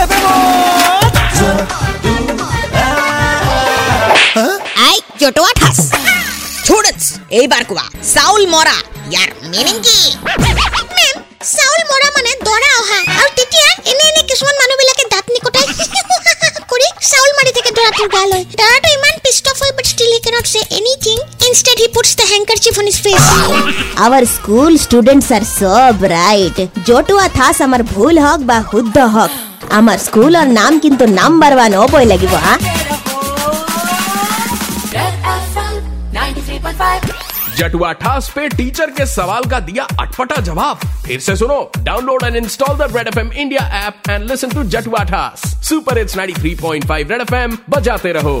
দেবে মত আই জটোয়া ঠাস স্টুডেন্টস এইবার কোৱা চাউল মৰা ইয়াৰ মিনিং কি মেম চাউল মৰা মানে দৰা অহা আৰু তেতিয়া এনে এনে কিছুমান মানুহবিলাকে দাঁত নিকটাই কৰি চাউল মাৰি থাকে দৰাটোৰ গালৈ দৰাটো ইমান পিষ্ট অফ হয় but still he can't say anything instead he puts the handkerchief on his face our school students are so bright জটুয়া thus আমার ভুল হক বা শুদ্ধ হক আমার স্কুলের নাম কিন্তু নাম্বার ওয়ান হবই লাগিব হা Red FM 93.5. जटुआ ठास पे टीचर के सवाल का दिया अटपटा जवाब फिर से सुनो download and install the Red F M India app and listen to जटुआ ठास super it's 93.5 Red F M बजाते रहो